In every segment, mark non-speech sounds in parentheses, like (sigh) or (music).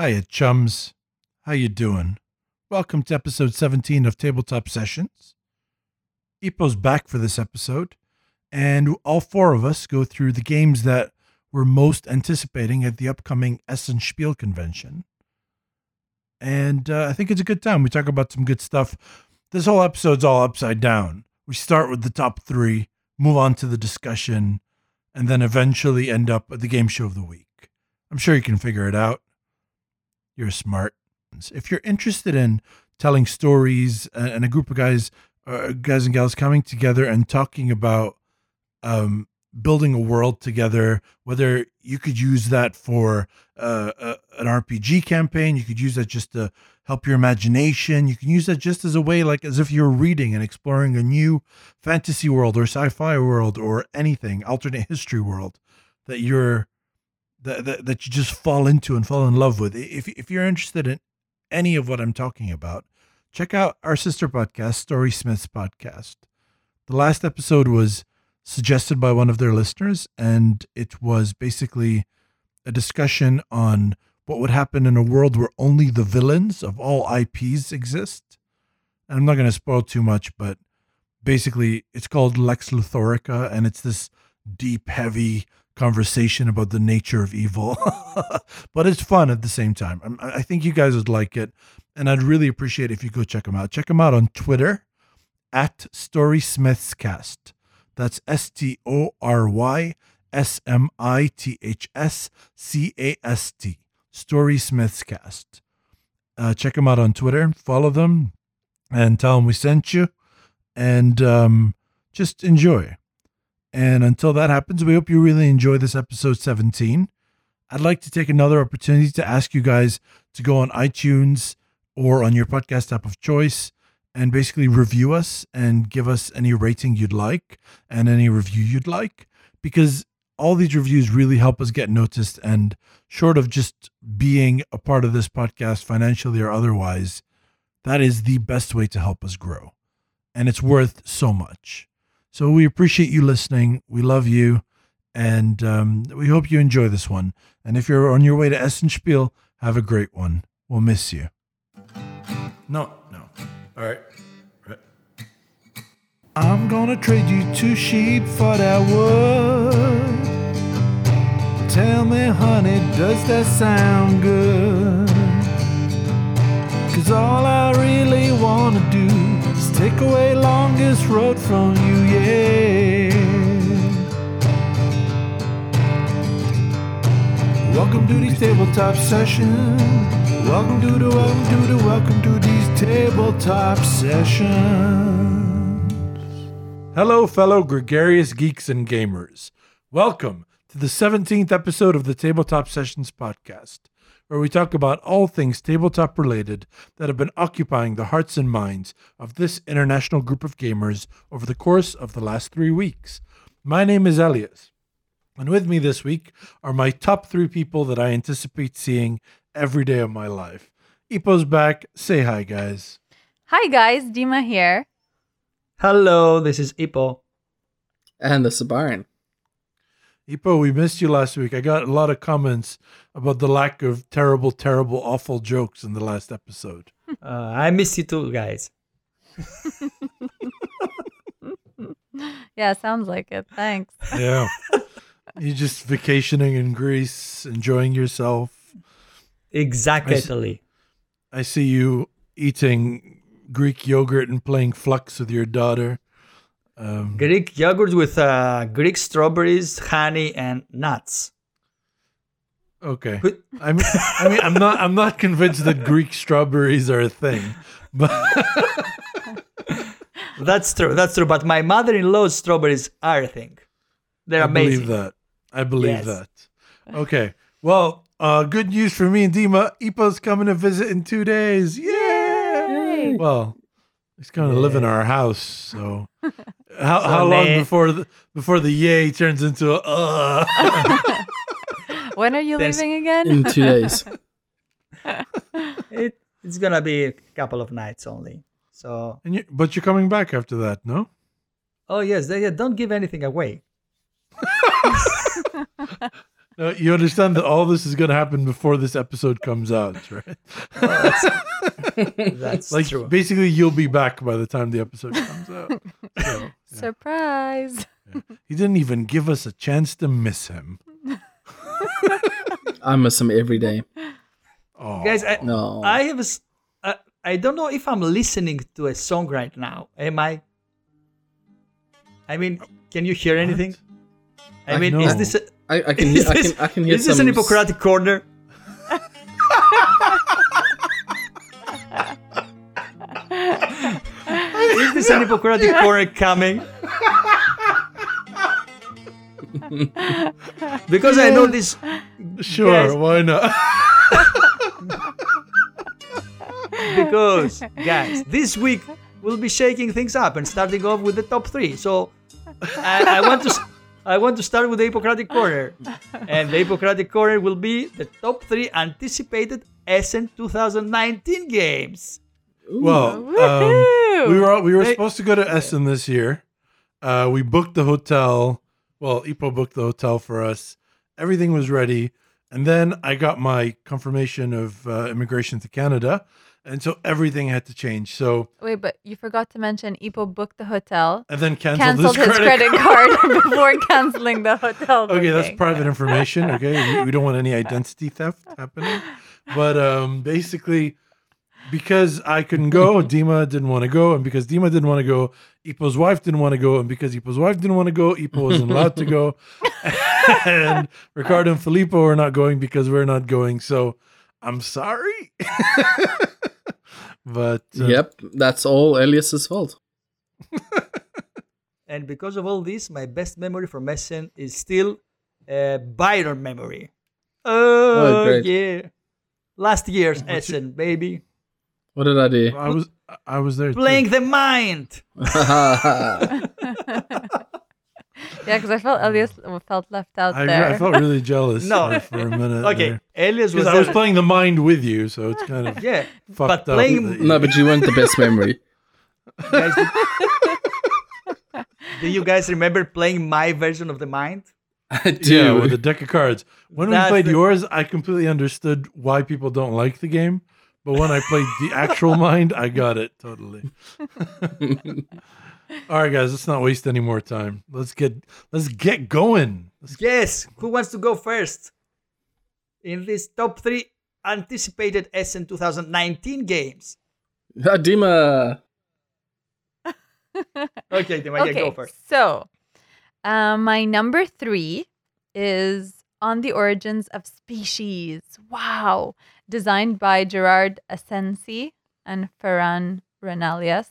Hiya, chums. How you doing? Welcome to episode 17 of Tabletop Sessions. Ipo's back for this episode, and all four of us go through the games that we're most anticipating at the upcoming Essen Spiel convention. And uh, I think it's a good time. We talk about some good stuff. This whole episode's all upside down. We start with the top three, move on to the discussion, and then eventually end up at the game show of the week. I'm sure you can figure it out. You're smart. If you're interested in telling stories uh, and a group of guys, uh, guys and gals coming together and talking about um, building a world together, whether you could use that for uh, a, an RPG campaign, you could use that just to help your imagination. You can use that just as a way, like as if you're reading and exploring a new fantasy world or sci-fi world or anything, alternate history world that you're that, that, you just fall into and fall in love with. If if you're interested in any of what I'm talking about, check out our sister podcast, Story Smiths Podcast. The last episode was suggested by one of their listeners, and it was basically a discussion on what would happen in a world where only the villains of all IPs exist. And I'm not going to spoil too much, but basically, it's called Lex Luthorica, and it's this deep, heavy conversation about the nature of evil. (laughs) but it's fun at the same time. I'm, I think you guys would like it, and I'd really appreciate if you go check them out. Check them out on Twitter at Story Smith's Cast. That's S T O R Y S M I T H S C A S T. Story Smiths Cast. Uh, check them out on Twitter. Follow them and tell them we sent you. And um, just enjoy. And until that happens, we hope you really enjoy this episode 17. I'd like to take another opportunity to ask you guys to go on iTunes or on your podcast app of choice and basically review us and give us any rating you'd like and any review you'd like because all these reviews really help us get noticed and short of just being a part of this podcast financially or otherwise that is the best way to help us grow and it's worth so much so we appreciate you listening. We love you and um, we hope you enjoy this one. And if you're on your way to essen spiel have a great one. We'll miss you. No no. All right. I'm gonna trade you two sheep for that wood. Tell me, honey, does that sound good? Cause all I really wanna do is take away longest road from you, yeah. Welcome to these tabletop sessions. Welcome to the, welcome to the, welcome to these tabletop sessions. Hello, fellow gregarious geeks and gamers. Welcome to the 17th episode of the Tabletop Sessions podcast, where we talk about all things tabletop related that have been occupying the hearts and minds of this international group of gamers over the course of the last three weeks. My name is Elias, and with me this week are my top three people that I anticipate seeing every day of my life. Ipo's back. Say hi, guys. Hi guys, Dima here. Hello, this is Ipo. And the Sabarin. Ipo, we missed you last week. I got a lot of comments about the lack of terrible, terrible, awful jokes in the last episode. (laughs) Uh, I miss you too, guys. (laughs) Yeah, sounds like it. Thanks. (laughs) Yeah. you just vacationing in Greece, enjoying yourself. Exactly. I see you eating Greek yogurt and playing Fluxx with your daughter. Um, Greek yogurt with uh, Greek strawberries, honey, and nuts. okay. But- I mean, I mean, I'm not, I'm not convinced that Greek strawberries are a thing, but (laughs) That's true. That's true. But my mother-in-law's strawberries are a thing. They're amazing. I amazing. believe that. I believe Yes. that. Okay. Well, uh, good news for me and Dima. Ipo's coming to visit in two days. Yay! Well, he's going to live in our house. So, (laughs) how, how long late. before the before the yay turns into a uh? (laughs) When are you There's- leaving again? In two days. (laughs) It, it's gonna be a couple of nights only. So, and you, but you're coming back after that, no? oh yes, they, don't give anything away. (laughs) No, you understand that all this is going to happen before this episode comes out, right? That's like true. basically, you'll be back by the time the episode comes out. So, yeah. Surprise. He didn't even give us a chance to miss him. (laughs) I miss him every day. Oh, Guys, I, No. I have a s- uh, I don't know if I'm listening to a song right now. Am I? I mean, can you hear anything? I I mean, know. is this a, I, I can is (laughs) hear, I this, can I can hear is this some an Hippocratic corner? This an Hippocratic corner coming? because I know this. sure, Guys. why not? because guys this week we'll be shaking things up and starting off with the top three so i, I want to s- i want to start with the hippocratic corner and the hippocratic corner will be the top three anticipated Essen 2019 games well, um, we were we were Hey. supposed to go to Essen this year. Uh, we booked the hotel. Well, Ipo booked the hotel for us. Everything was ready, and then I got my confirmation of uh, immigration to Canada, and so everything had to change. So Wait, but you forgot to mention Ipo booked the hotel, and then canceled, canceled his credit, card (laughs) before canceling the hotel. Okay, that's booking. private information. Okay, we, we don't want any identity theft happening. But um, basically, because I couldn't go, (laughs) Dima didn't want to go, and because Dima didn't want to go, Ipo's wife didn't want to go, and because Ipo's wife didn't want to go, Ipo wasn't (laughs) allowed to go, and Ricardo and Filippo are not going because we're not going. So I'm sorry, (laughs) but uh, Yep, that's all Elias's fault. and because of all this my best memory from Essen is still uh, byron memory oh, great. yeah last year's What's it- Essen baby What did I do? I was I was there too. playing the mind (laughs) (laughs) Yeah, because I felt Elias felt left out I, there. I felt really jealous No. there for a minute. okay elias was, I was playing the mind with you, so it's kind of yeah fucked but playing that you- no, but you weren't the best memory. (laughs) guys, do, do you guys remember playing my version of the mind I do. Yeah, with a deck of cards. When That's we played the- yours, I completely understood why people don't like the game. But when I played the actual (laughs) mind, I got it totally. (laughs) All right, guys, let's not waste any more time. Let's get let's get going. Let's- Yes, who wants to go first? In this top three anticipated Essen 2019 games. Ah, Dima. (laughs) Okay, Dima, yeah, go first. so uh, my number three is on the origins of species. Wow, designed by Gerard Asensi and Ferran Renalias,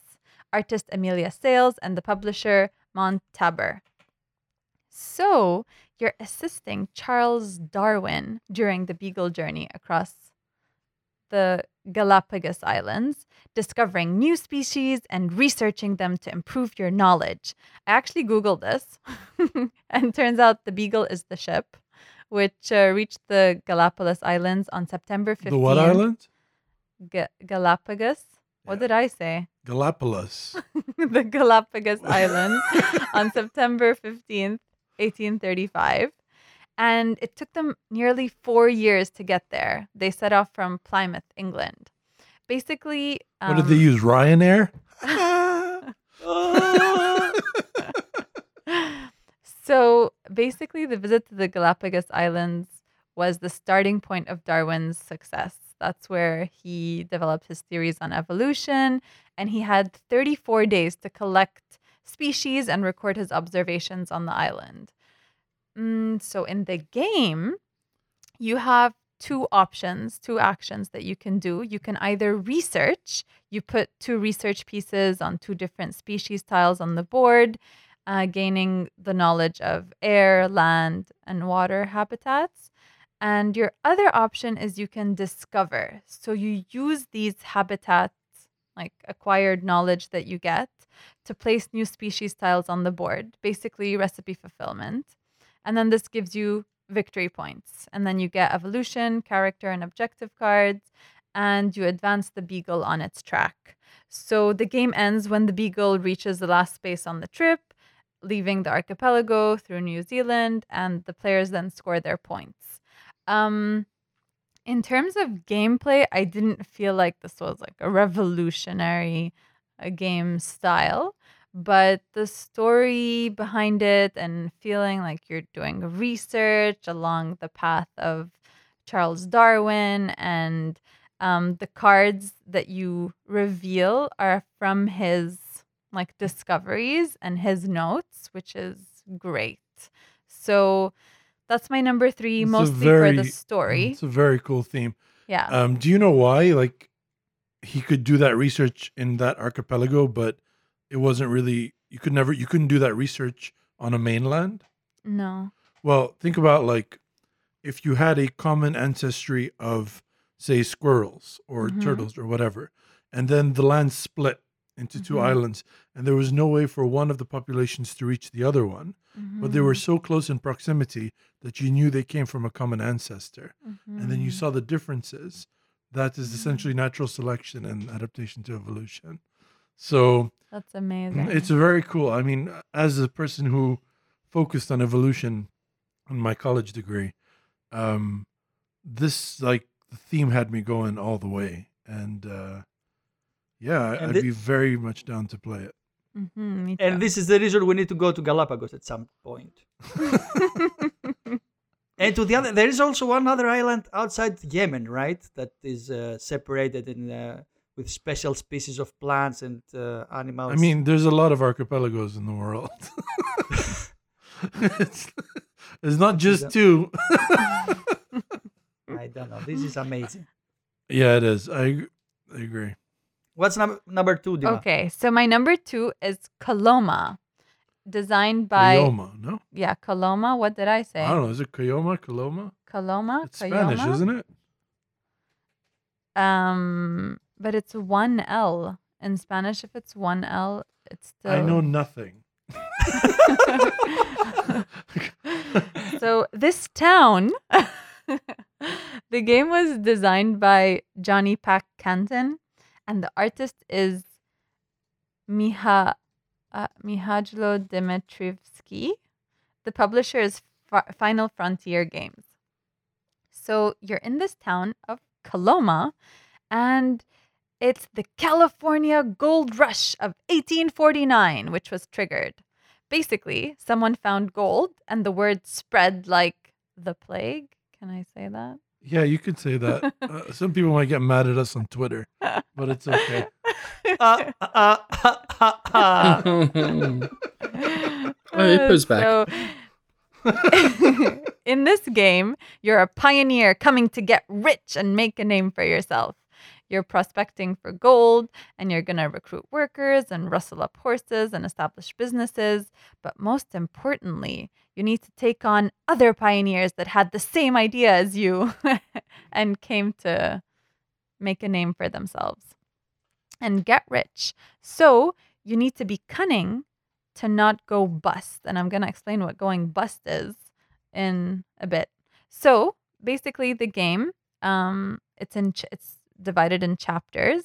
artist Amelia Sales, and the publisher Montaber. So you're assisting Charles Darwin during the Beagle journey across the Galapagos Islands, discovering new species and researching them to improve your knowledge. I actually Googled this, (laughs) and turns out the Beagle is the ship, which uh, reached the Galapagos Islands on September 15th. The what island? Ga- Galapagos. What Yeah. did I say? Galapagos. (laughs) the Galapagos (laughs) Islands on September 15th, 1835. And it took them nearly four years to get there. They set off from Plymouth, England. Basically, what did they um, use? Ryanair? (laughs) so basically, the visit to the Galapagos Islands was the starting point of Darwin's success. That's where he developed his theories on evolution, and he had 34 days to collect species and record his observations on the island. Mm, so in the game, you have two options, two actions that you can do. You can either research, you put two research pieces on two different species tiles on the board, uh, gaining the knowledge of air, land, and water habitats. And your other option is you can discover. So you use these habitats, like acquired knowledge that you get, to place new species tiles on the board, basically recipe fulfillment. And then this gives you victory points. And then you get evolution, character, and objective cards, and you advance the beagle on its track. So the game ends when the beagle reaches the last space on the trip, leaving the archipelago through New Zealand, and the players then score their points. Um, in terms of gameplay, I didn't feel like this was like a revolutionary uh, game style, but the story behind it and feeling like you're doing research along the path of Charles Darwin and um, the cards that you reveal are from his like discoveries and his notes, which is great. So that's my number three, It's mostly for the story. It's a very cool theme. Yeah. Um, do you know why? Like, he could do that research in that archipelago, but it wasn't really. You could never. You couldn't do that research on a mainland. no. Well, think about like if you had a common ancestry of, say, squirrels or Mhm. turtles or whatever, and then the land split into 2 Mhm. islands, and there was no way for one of the populations to reach the other one, but they were Mhm, so close in proximity that you knew they came from a common ancestor, and then you mhm. saw the differences. That is Mhm. essentially natural selection and adaptation to evolution. So That's amazing. it's very cool. I mean, as a person who focused on evolution in my college degree, um, this like the theme had me going all the way, and uh, yeah, And I'd thi- be very much down to play it. Mhm, And this is the reason we need to go to Galapagos at some point. (laughs) And to the other, there is also one other island outside Yemen, right? That is uh, separated in uh, with special species of plants and uh, animals. I mean, there's a lot of archipelagos in the world. (laughs) it's, it's not just Yeah. two. (laughs) I don't know. This is amazing. yeah, it is. I I agree. What's number number two, Dima? okay, so my number two is Coloma, designed by Coloma, no? yeah Coloma. What did I say? I don't know. Is it Coloma? Coloma? Coloma. It's Spanish, isn't it? Um, but it's one L in Spanish. If it's one L, it's still. I know nothing. (laughs) so this town, (laughs) the game was designed by Johnny Pac Cantin, and the artist is Miha uh, Mihajlo Dimitrievski. The publisher is Fi- Final Frontier Games. So you're in this town of Coloma, and it's the California Gold Rush of 1849, which was triggered. Basically, someone found gold, and the word spread like the plague. Can I say that? Yeah, you could say that. uh, (laughs) some people might get mad at us on Twitter, but it's okay. Uh, uh, uh, uh, uh. (laughs) Oh, back. So, (laughs) in this game, you're a pioneer coming to get rich and make a name for yourself. You're prospecting for gold and you're going to recruit workers and rustle up horses and establish businesses. But most importantly, you need to take on other pioneers that had the same idea as you (laughs) and came to make a name for themselves and get rich. So you need to be cunning to not go bust. And I'm going to explain what going bust is in a bit. So basically, the game um, it's in ch- it's divided in chapters.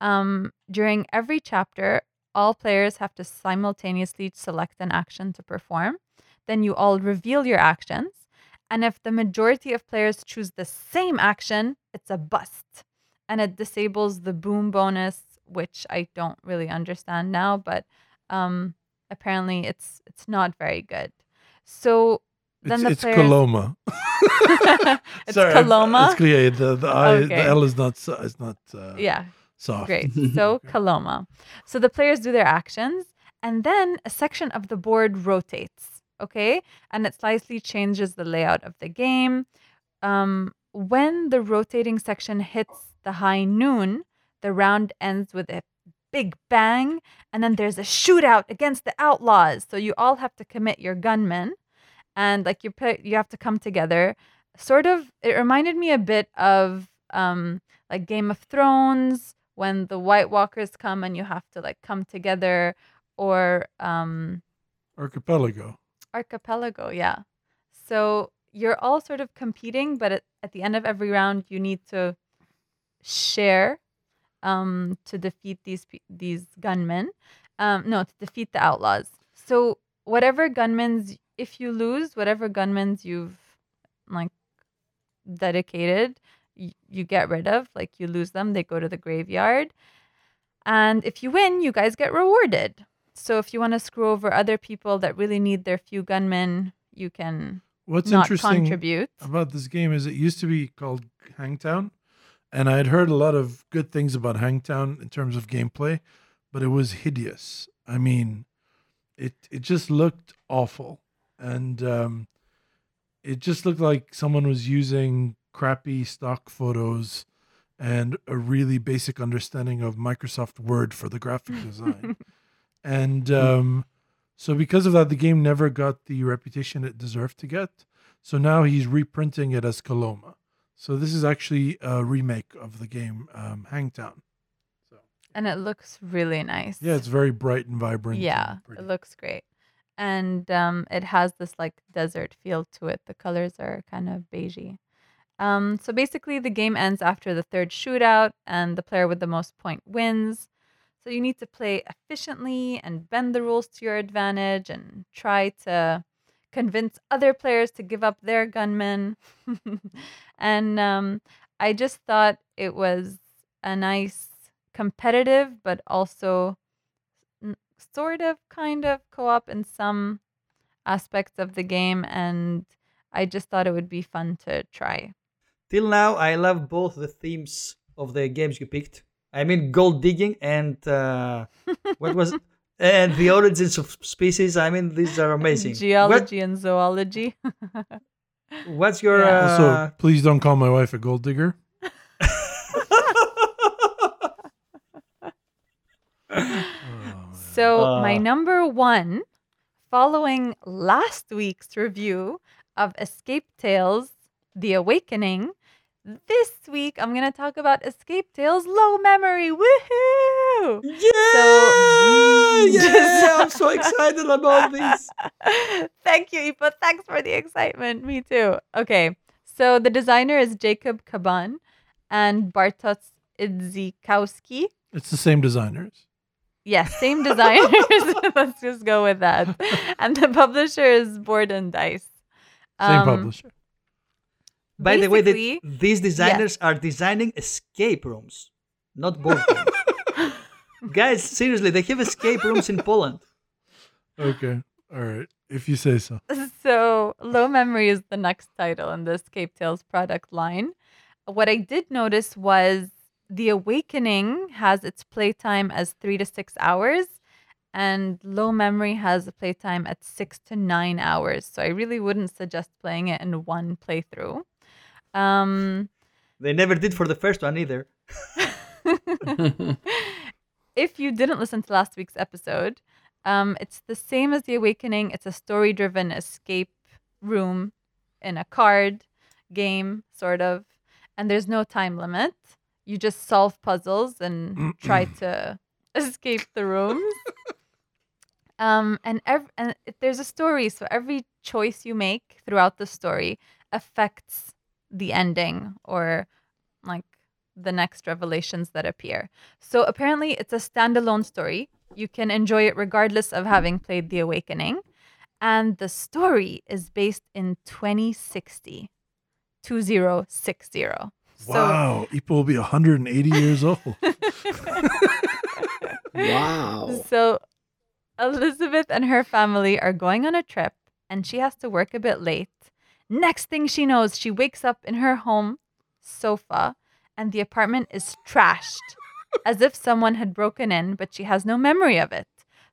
Um, during every chapter, all players have to simultaneously select an action to perform. Then you all reveal your actions. And if the majority of players choose the same action, it's a bust. And it disables the boom bonus, which I don't really understand now, but um, apparently it's it's not very good. So It's, the it's (laughs) (laughs) Coloma. it's Sorry, Coloma. It's, yeah, the the, I, Okay. the L is not is not uh, yeah, soft. great. (laughs) So Coloma. So the players do their actions, and then a section of the board rotates. Okay, and it slightly changes the layout of the game. Um, when the rotating section hits the high noon, the round ends with a big bang, and then there's a shootout against the outlaws. So you all have to commit your gunmen, and like you put, you have to come together. Sort of, it reminded me a bit of um, like Game of Thrones when the White Walkers come and you have to like come together, or um, Archipelago. Archipelago, yeah. So you're all sort of competing, but at, at the end of every round, you need to share um, to defeat these these gunmen. Um, no, to defeat the outlaws. So whatever gunmen's if you lose whatever gunmen's you've like dedicated you, you get rid of like you lose them they go to the graveyard. And if you win you guys get rewarded. So if you want to screw over other people that really need their few gunmen you can What's not interesting contribute. about this game is it used to be called Hangtown, and I had heard a lot of good things about Hangtown in terms of gameplay, but it was hideous. I mean, it it just looked awful, and um, it just looked like someone was using crappy stock photos and a really basic understanding of Microsoft Word for the graphic design. (laughs) and um, so, because of that, the game never got the reputation it deserved to get. So now he's reprinting it as Coloma. So this is actually a remake of the game um, Hangtown. So and it looks really nice yeah, it's very bright and vibrant. Yeah, and it looks great. And um, it has this like desert feel to it. The colors are kind of beigey. Um, so basically, the game ends after the third shootout, and the player with the most point wins. So you need to play efficiently and bend the rules to your advantage and try to convince other players to give up their gunmen. (laughs) and um, I just thought it was a nice competitive, but also sort of kind of co-op in some aspects of the game and I just thought it would be fun to try. Till now, I love both the themes of the games you picked. I mean, gold digging and uh, (laughs) what was and the origins of species. I mean, these are amazing. Geology and zoology. (laughs) What's your Yeah. Also, uh, please don't call my wife a gold digger. (laughs) so my Uh. number 1 following last week's review of Escape Tales The Awakening this week I'm going to talk about Escape Tales Low Memory. Woohoo! yeah, (laughs) yeah, just- I'm so excited about this. (laughs) Thank you, Ipa. Thanks for the excitement. Me too. Okay. So the designer is Jakub Caban and Bartosz Idzikowski. It's the same designers. Yes, same designers. (laughs) Let's just go with that. And the publisher is Board and Dice. Same Um, publisher. By the way, the, these designers are designing escape rooms, not board games. (laughs) Guys, seriously, they have escape rooms in Poland. Okay. All right. If you say so. So, Low Memory is the next title in the Escape Tales product line. What I did notice was The Awakening has its playtime as three to six hours, and Low Memory has a playtime at six to nine hours. So, I really wouldn't suggest playing it in one playthrough. Um, They never did for the first one either. (laughs) if you didn't listen to last week's episode, um, it's the same as The Awakening. It's a story driven escape room in a card game, sort of. And there's no time limit. You just solve puzzles and (clears throat) try to (laughs) escape the rooms. Um, and ev- and there's a story, so every choice you make throughout the story affects the ending or like the next revelations that appear. So apparently, it's a standalone story. You can enjoy it regardless of having played The Awakening. And the story is based in 2060. 2060. So, wow. Ipo will be 180 years old. (laughs) wow. So Elizabeth and her family are going on a trip and she has to work a bit late. Next thing she knows, she wakes up in her home sofa and the apartment is trashed (laughs) as if someone had broken in, but she has no memory of it.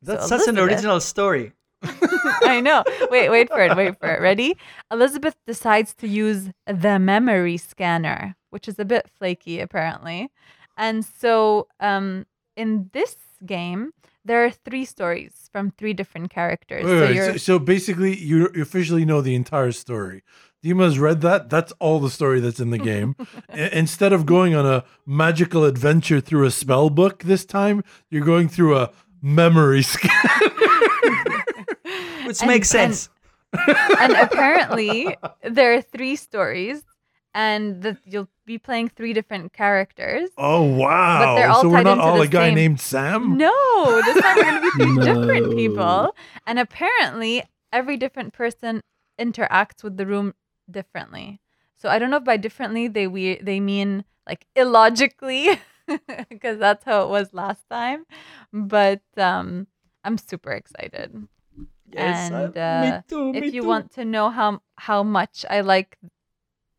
So That's such an original story. (laughs) I know. Wait, wait for it. Wait for it. Ready? Elizabeth decides to use the memory scanner, which is a bit flaky, apparently. And so, um, in this game, there are three stories from three different characters. Wait, so wait, you're so, so basically, you officially know the entire story. Dima's read that. That's all the story that's in the game. (laughs) I- Instead of going on a magical adventure through a spell book this time, you're going through a memory (laughs) scan. Which And- makes sense. (laughs) and (laughs) apparently there are three stories and the, you'll be playing three different characters. Oh wow! they're all so we're not all the a guy same- named Sam. No, this time we're going to be three (laughs) different people. And apparently, every different person interacts with the room differently. So I don't know if by differently they we they mean like illogically, because that's how it was last time. But um, I'm super excited. Yes, And, uh, me too. me if you too. want to know how how much I like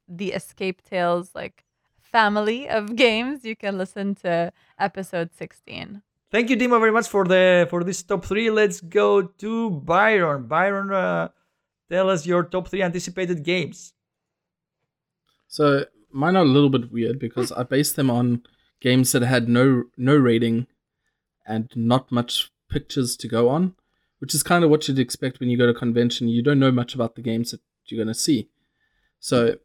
the Escape Tales like family of (laughs) games, you can listen to episode 16. Thank you, Dima, very much for the for this top three. Let's go to Byron. Byron, uh, tell us your top three anticipated games. So mine are a little bit weird because I based them on games that had no no rating and not much pictures to go on, which is kind of what you'd expect when you go to a convention. You don't know much about the games that you're going to see. So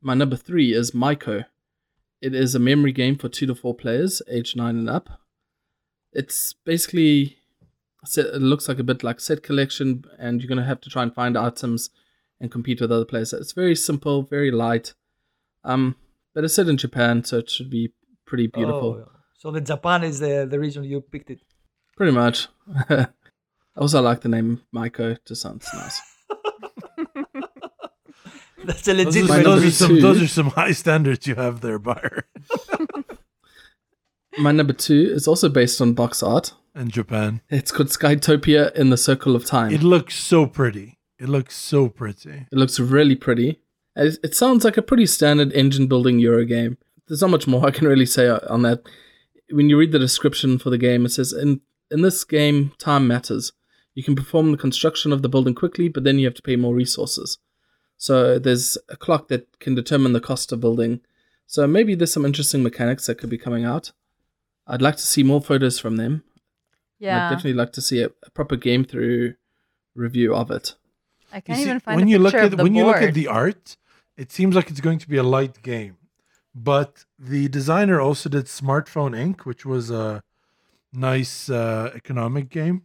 my number three is Maiko. It is a memory game for two to four players, age nine and up. It's basically set, it looks like a bit like set collection, and you're going to have to try and find items and compete with other players. It's very simple, very light. Um, but it's set in Japan, so it should be pretty beautiful. Oh, so the Japan is the the reason you picked it. Pretty much. (laughs) I also like the name Maiko. It just sounds nice. (laughs) That's a Those, legit. are, those, are some, two. those are some high standards you have there, Byron. (laughs) My number two is also based on box art. In Japan, It's called Skytopia in the Circle of Time. it looks so pretty. It looks so pretty. It looks really pretty. It, it sounds like a pretty standard engine building Euro game. There's not much more (laughs) I can really say on that. When you read the description for the game, it says in in this game, time matters. You can perform the construction of the building quickly, but then you have to pay more resources. So there's a clock that can determine the cost of building. So maybe there's some interesting mechanics that could be coming out. I'd like to see more photos from them. Yeah. I'd definitely like to see a, a proper game through review of it. I can't see, even find when a you look at of the when you look at the art, it seems like it's going to be a light game. But the designer also did Smartphone Inc., which was a nice uh, economic game.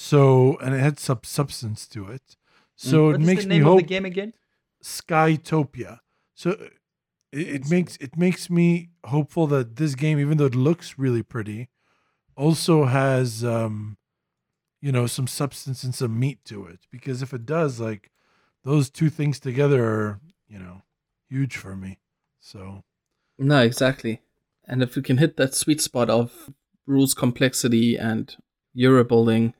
So and it had some substance to it. So What it is makes the me name of hope the game again? Skytopia. So it, it makes it makes me hopeful that this game, even though it looks really pretty, also has um, you know, some substance and some meat to it. Because if it does, like those two things together are, you know, huge for me. So No, exactly. And if we can hit that sweet spot of rules complexity and Euro building, it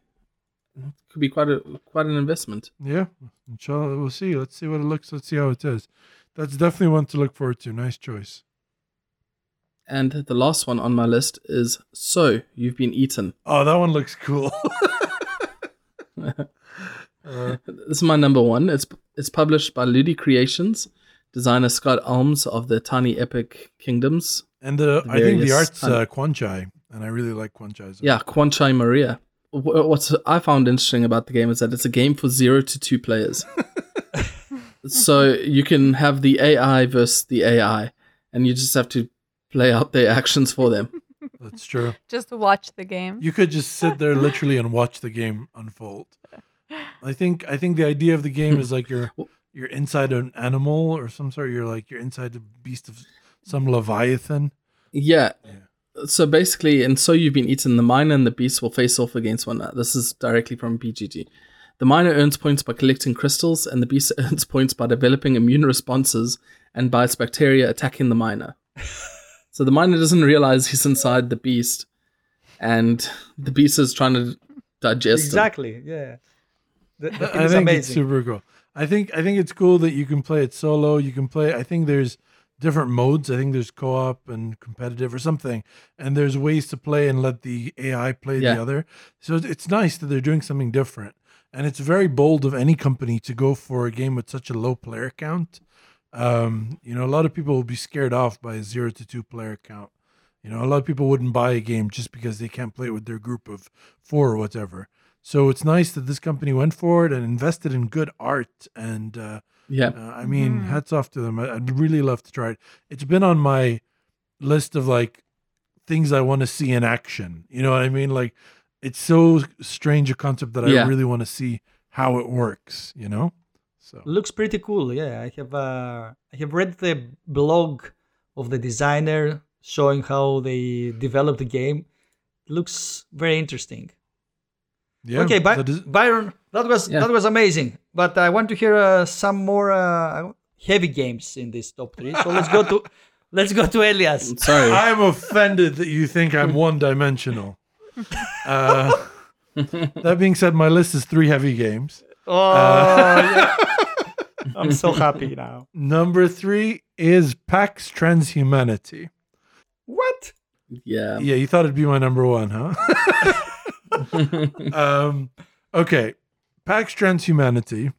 could be quite a quite an investment. yeah, inshallah, we'll see. Let's see what it looks. Let's see how it is. That's definitely one to look forward to. Nice choice. And the last one on my list is So You've Been Eaten. Oh, that one looks cool. (laughs) uh, This is my number one. It's it's published by Ludicreations, designer Scott Almes of the Tiny Epic Kingdoms. and the, The I think the art's uh, Kwanchai, and I really like Kwanchai's. art. Yeah, Kwanchai Moriya. Wh- What's I found interesting about the game is that it's a game for zero to two players. (laughs) so you can have the AI versus the AI, and you just have to play out their actions for them. That's true. Just watch the game. You could just sit there literally and watch the game unfold. I think I think the idea of the game is like you're hmm. you're inside an animal or some sort. You're like you're inside a beast of some leviathan. Yeah. So basically, and so you've been eaten. The miner and the beast will face off against one another. This is directly from BGG. The miner earns points by collecting crystals, and the beast (laughs) earns points by developing immune responses and by its bacteria attacking the miner. (laughs) so the miner doesn't realize he's inside the beast, and the beast is trying to digest him. Exactly. Yeah. The, the I is think it's amazing. super cool. I think I think it's cool that you can play it solo. You can play. I think there's different modes. I think there's co-op and competitive or something, and there's ways to play and let the AI play Yeah. the other. So it's- nice that they're doing something different, and it's very bold of any company to go for a game with such a low player count. Um, you know, a lot of people will be scared off by a zero to two player count. You know, a lot of people wouldn't buy a game just because they can't play it with their group of four or whatever. So it's nice that this company went forward and invested in good art. And uh, Yeah. uh, I mean, Mhm. hats off to them. I, I'd really love to try it. It's been on my list of like things I want to see in action. You know what I mean? Like, it's so strange a concept that I really want to see how it works. You know? So Looks pretty cool. Yeah, I have uh, I have read the blog of the designer showing how they developed the game. It Looks very interesting. Yeah. okay, By- the des- Byron, that was Yeah. that was amazing. But I want to hear uh, some more uh, heavy games in this top three. So let's go to (laughs) let's go to Elias. Sorry. I'm offended that you think I'm (laughs) one dimensional. Uh, that being said, my list is three heavy games. Oh, yeah. (laughs) I'm so happy now. Number three is PAX Transhumanity. What? yeah. Yeah, you thought it'd be my number one, huh? (laughs) (laughs) um, okay. PAX Transhumanity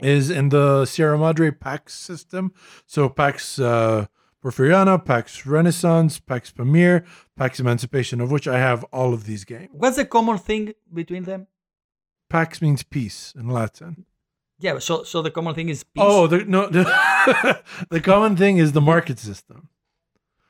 is in the Sierra Madre PAX system. So PAX uh, Porfiriana, PAX Renaissance, PAX Pamir, PAX Emancipation, of which I have all of these games. What's the common thing between them? PAX means peace in Latin. Yeah. So so the common thing is peace. Oh, the, no, (laughs) the, the common thing is the market system.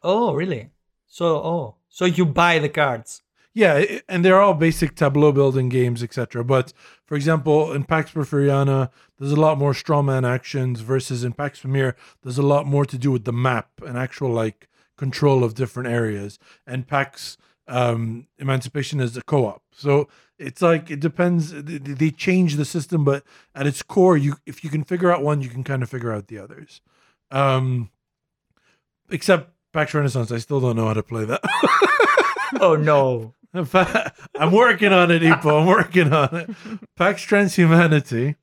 Oh, really? So oh, so you buy the cards. Yeah, and they're all basic tableau building games, etc. But for example, in Pax Porfiriana, there's a lot more strawman actions versus in Pax Pamir, there's a lot more to do with the map and actual like control of different areas. And Pax um, Emancipation is a co-op, so it's like it depends. th- th- They change the system, but at its core, you if you can figure out one, you can kind of figure out the others. Um, except Pax Renaissance, I still don't know how to play that. (laughs) Oh no. I'm working on it, Ipo. I'm working on it. Pax Transhumanity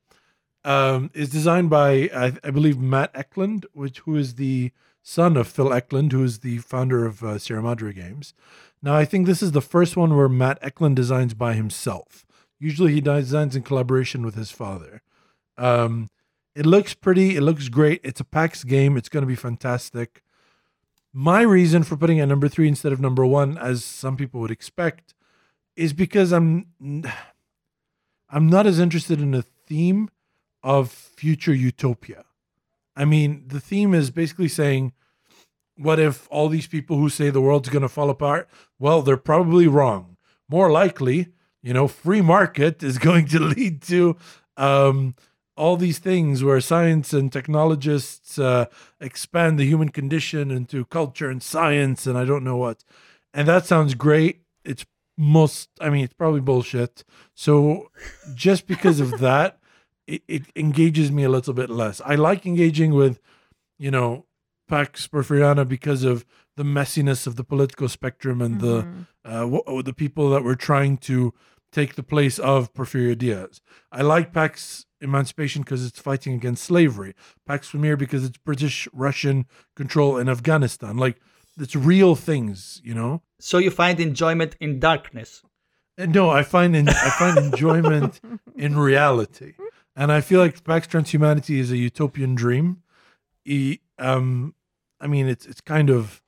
um, is designed by, I, I believe, Matt Eklund, which who is the son of Phil Eklund, who is the founder of uh, Sierra Madre Games. Now, I think this is the first one where Matt Eklund designs by himself. Usually, he designs in collaboration with his father. Um, it looks pretty. It looks great. It's a PAX game. It's going to be fantastic. My reason for putting it number three instead of number one, as some people would expect, is because I'm (sighs) I'm not as interested in the theme of future utopia. I mean, the theme is basically saying, what if all these people who say the world's going to fall apart? Well, they're probably wrong. More likely, you know, free market is (laughs) going to lead to um, all these things where science and technologists uh, expand the human condition into culture and science and I don't know what. And that sounds great. It's most, I mean, it's probably bullshit. So just because of (laughs) that, it, it engages me a little bit less. I like engaging with, you know, Pax Porfiriana because of the messiness of the political spectrum and the Mhm. uh, wh- the people that were trying to take the place of Porfirio Diaz. I like Pax Emancipation because it's fighting against slavery. Pax Pamir because it's British Russian control in Afghanistan. Like it's real things, you know. So you find enjoyment in darkness. And no, I find in, I find enjoyment (laughs) in reality, and I feel like Pax Transhumanity is a utopian dream. E- um, I mean, it's it's kind of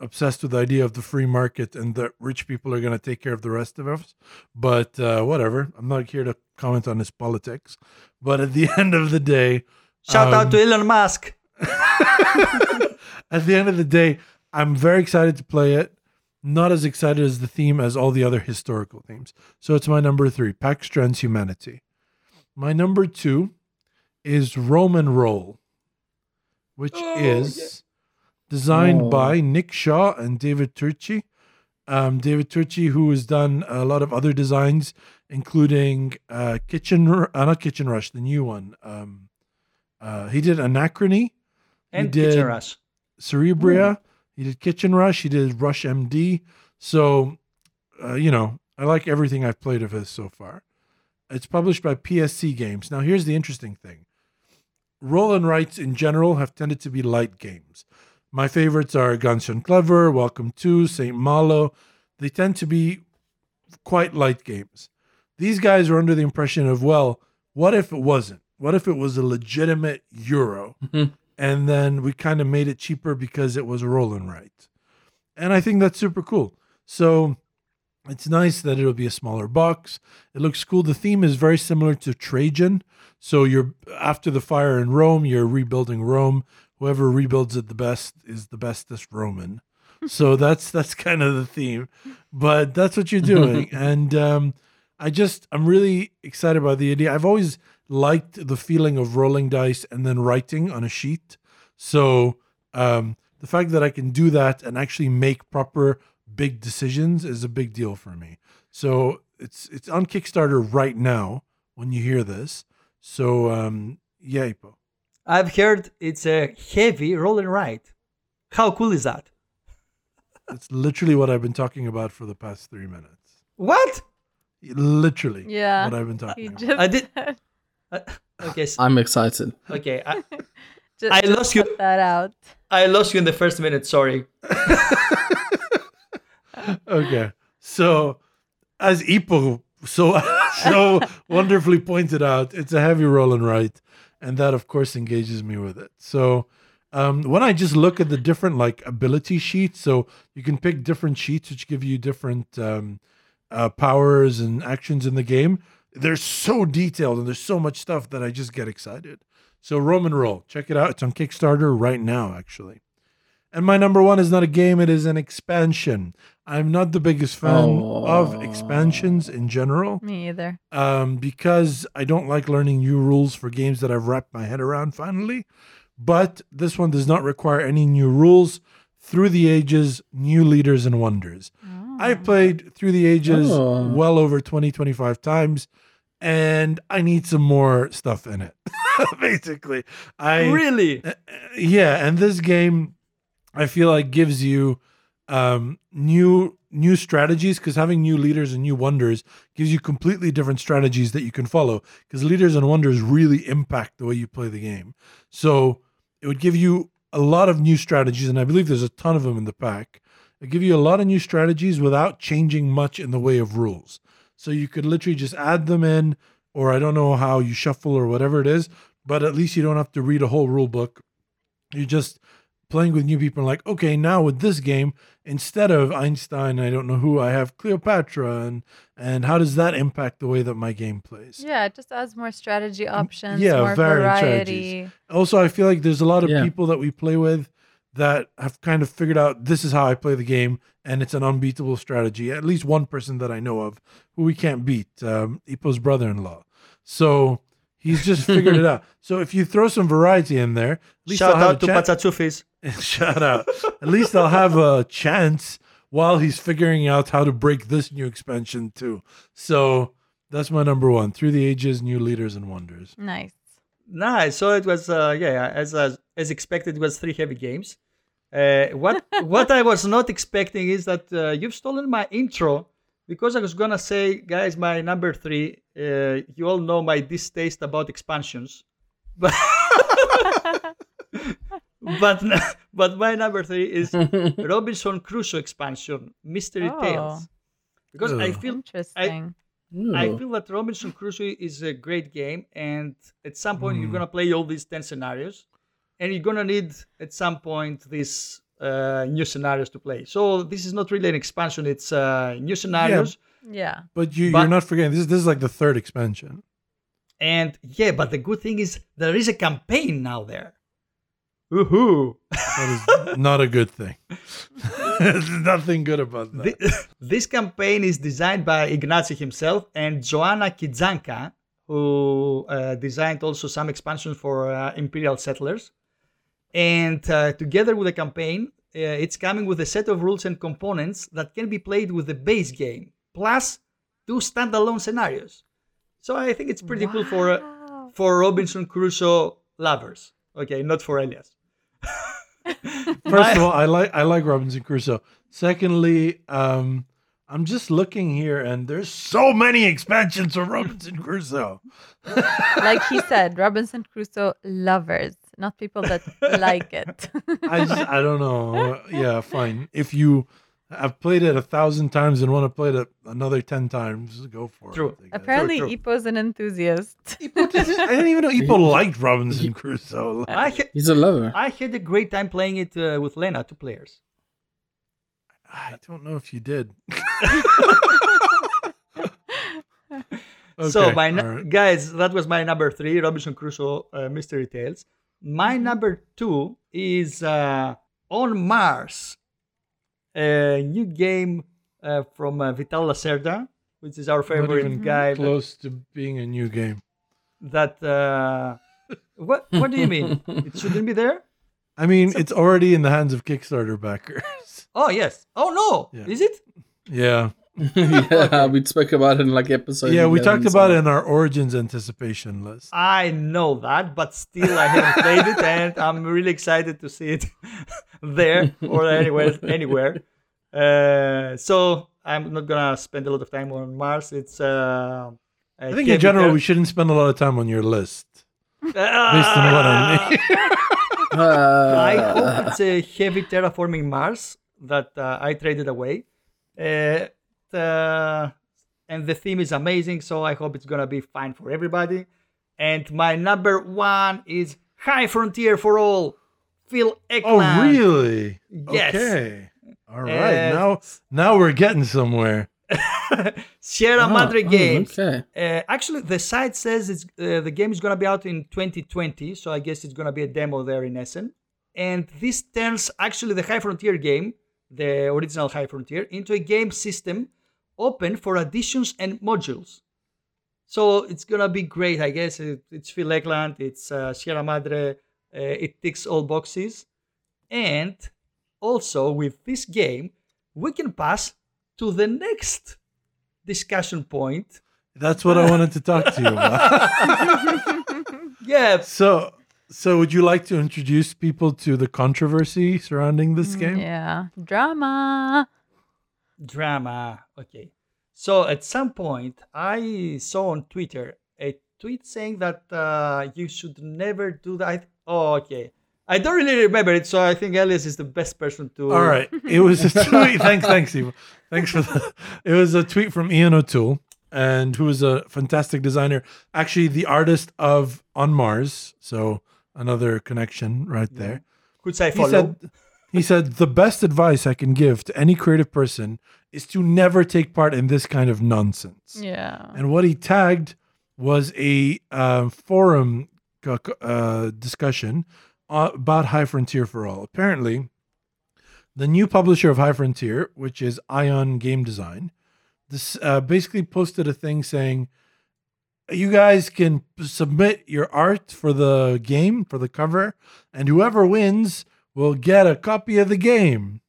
obsessed with the idea of the free market and that rich people are going to take care of the rest of us. But uh, whatever, I'm not here to comment on his politics. But at the (laughs) end of the day, Shout out Um, to Elon Musk. (laughs) at the end of the day, I'm very excited to play it. Not as excited as the theme as all the other historical themes. So it's my number three, Pax Transhumanity. My number two is Rome & Roll, which Oh, is designed Oh. by Nick Shaw and David Turczi. Um, David Turczi, who has done a lot of other designs, including uh, Kitchen, uh, not Kitchen Rush, the new one. Um, uh, he did Anachrony, And did- Kitchen Rush. Cerebria. He did Kitchen Rush. He did Rush MD. So, uh, you know, I like everything I've played of his so far. It's published by PSC Games. Now, here's the interesting thing roll and writes in general have tended to be light games. My favorites are Ganz schön clever, Welcome to, St. Malo. They tend to be quite light games. These guys are under the impression of, well, what if it wasn't? What if it was a legitimate Euro? Mm-hmm. and then we kind of made it cheaper because it was a roll and. And I think that's super cool. So it's nice that it'll be a smaller box. It looks cool. The theme is very similar to Trajan. So you're after the fire in Rome, you're rebuilding Rome. Whoever rebuilds it the best is the bestest Roman. So (laughs) that's that's kind of the theme. But that's what you're doing. (laughs) and um I just I'm really excited about the idea. I've always liked the feeling of rolling dice and then writing on a sheet. So um, the fact that I can do that and actually make proper big decisions is a big deal for me. So it's it's on Kickstarter right now when you hear this. So um, yeah, Ipo. I've heard it's a heavy roll and write. How cool is that? It's literally what I've been talking about for the past three minutes. What? Literally, Yeah. what I've been talking about. just I did- (laughs) Uh, okay, I'm excited. okay. I, (laughs) just, I just lost you. that out. I lost you in the first minute. Sorry. (laughs) okay. So, as Ipo so so wonderfully pointed out, it's a heavy roll and write, and that of course engages me with it. So, um, when I just look at the different like ability sheets, so you can pick different sheets which give you different um, uh, powers and actions in the game. They're so detailed and there's so much stuff that I just get excited. So, Rome & Roll, check it out. It's on Kickstarter right now, actually. And my number one is not a game, it is an expansion. I'm not the biggest fan of Oh. expansions in general Me either. um, because I don't like learning new rules for games that I've wrapped my head around finally. But this one does not require any new rules. Through the Ages, New Leaders and Wonders. I played Through the Ages Oh. well over 20, 25 times, and I need some more stuff in it. (laughs) Basically, I really? uh, yeah, and this game I feel like gives you um new new strategies because having new leaders and new wonders gives you completely different strategies that you can follow because leaders and wonders really impact the way you play the game. So it would give you a lot of new strategies, and I believe there's a ton of them in the pack. It give you a lot of new strategies without changing much in the way of rules. So you could literally just add them in, or I don't know how you shuffle or whatever it is, but at least you don't have to read a whole rule book. You're just playing with new people and like, okay, now with this game, instead of Einstein, I don't know who, I have Cleopatra and and how does that impact the way that my game plays? Yeah, it just adds more strategy options, yeah, more varied variety. Also, I feel like there's a lot of Yeah. people that we play with that have kind of figured out this is how I play the game, and it's an unbeatable strategy. At least one person that I know of who we can't beat, um, Ipo's brother-in-law. So he's just (laughs) figured it out. So if you throw some variety in there, at least Shout I'll have out a to chan- Patsachufis. (laughs) Shout out. At least I'll have a chance while he's figuring out how to break this new expansion too. So that's my number one. Through the ages, new leaders and wonders. Nice. Nice. So it was, uh, yeah, as as, as expected, it was three heavy games. Uh, what (laughs) what I was not expecting is that uh, you've stolen my intro because I was gonna say, guys, my number three. Uh, you all know my distaste about expansions, but (laughs) but but my number three is (laughs) Robinson Crusoe expansion, Mystery Oh. Tales, because I feel Interesting. I Ooh. feel that Robinson Crusoe is a great game, and at some point you're Mm. gonna play all these ten scenarios, and you're gonna need at some point these uh, new scenarios to play. So this is not really an expansion; it's uh, new scenarios. yeah. But you, But- you're not forgetting this. This is like the third expansion. And yeah, but the good thing is there is a campaign now there. Woohoo! That is not a good thing. (laughs) (laughs) There's nothing good about that. Thi- (laughs) this campaign is designed by Ignacy himself and Joanna Kijanka, who uh, designed also some expansions for uh, Imperial Settlers. And uh, together with the campaign, uh, it's coming with a set of rules and components that can be played with the base game, plus two standalone scenarios. So I think it's pretty cool for uh, for Robinson Crusoe lovers. Okay, not for Elias. (laughs) First of all, I like I like Robinson Crusoe. Secondly, um, I'm just looking here, and there's so many expansions of Robinson Crusoe. (laughs) like he said, Robinson Crusoe lovers, not people that like it. (laughs) I just I don't know. Yeah, fine. If you I've played it a thousand times and want to play it another ten times, go for True. it. I. Apparently, true. Ipo's an enthusiast. (laughs) Ipo I didn't even know Ipo liked Robinson Crusoe. I ha- He's a lover. I had a great time playing it uh, with Lena, two players. I don't know if you did. (laughs) so my right. guys, that was my number three, Robinson Crusoe uh, Mystery Tales. My number two is uh, On Mars, a new game uh, from uh, Vital Lacerda, which is our favorite guy. that- close to being a new game. That uh, what what do you mean? (laughs) it shouldn't be there? I mean, it's already in the hands of Kickstarter backers. Oh yes. Oh no, Yeah. is it? yeah. (laughs) yeah, we spoke about it in like episode. yeah, we talked about it in our Origins anticipation list. I know that, but still I haven't played it, (laughs) and I'm really excited to see it (laughs) there or anywhere. Anywhere. Uh, so I'm not gonna spend a lot of time on Mars. It's. Uh, I think in general we shouldn't spend a lot of time on your list based on what I need. I Uh, hope it's a heavy terraforming Mars that uh, I traded away. Uh, and the theme is amazing, so I hope it's gonna be fine for everybody. And my number one is High Frontier 4 All. Phil oh, really? Yes. Okay. All right. Uh, now, now we're getting somewhere. (laughs) Sierra ah, Madre oh, Games. Okay. Uh, actually, the site says it's uh, the game is gonna be out in 2020, so I guess it's gonna be a demo there in Essen. And this turns actually the High Frontier game, the original High Frontier, into a game system open for additions and modules. So it's gonna be great, I guess. It, it's Phil Eklund, it's uh, Sierra Madre, uh, it ticks all boxes, and also with this game, we can pass to the next discussion point That's what I wanted to talk to you about. (laughs) Yeah, so, so would you like to introduce people to the controversy surrounding this game? Mm, Yeah. Drama. drama. Okay. So at some point, I saw on Twitter a tweet saying that uh, you should never do that. Oh, okay. I don't really remember it, so I think Elias is the best person to. All right. (laughs) It was a tweet. thanks, thanks, Eva. Thanks for the. It was a tweet from Ian O'Toole, and who is a fantastic designer. Actually, the artist of On Mars. So another connection right there. Which I He follow. said, (laughs) he said, the best advice I can give to any creative person is to never take part in this kind of nonsense. Yeah. And what he tagged was a uh, forum c- c- uh, discussion uh, about High Frontier 4 All. Apparently, the new publisher of High Frontier, which is Ion Game Design, this uh, basically posted a thing saying, "You guys can submit your art for the game for the cover, and whoever wins will get a copy of the game."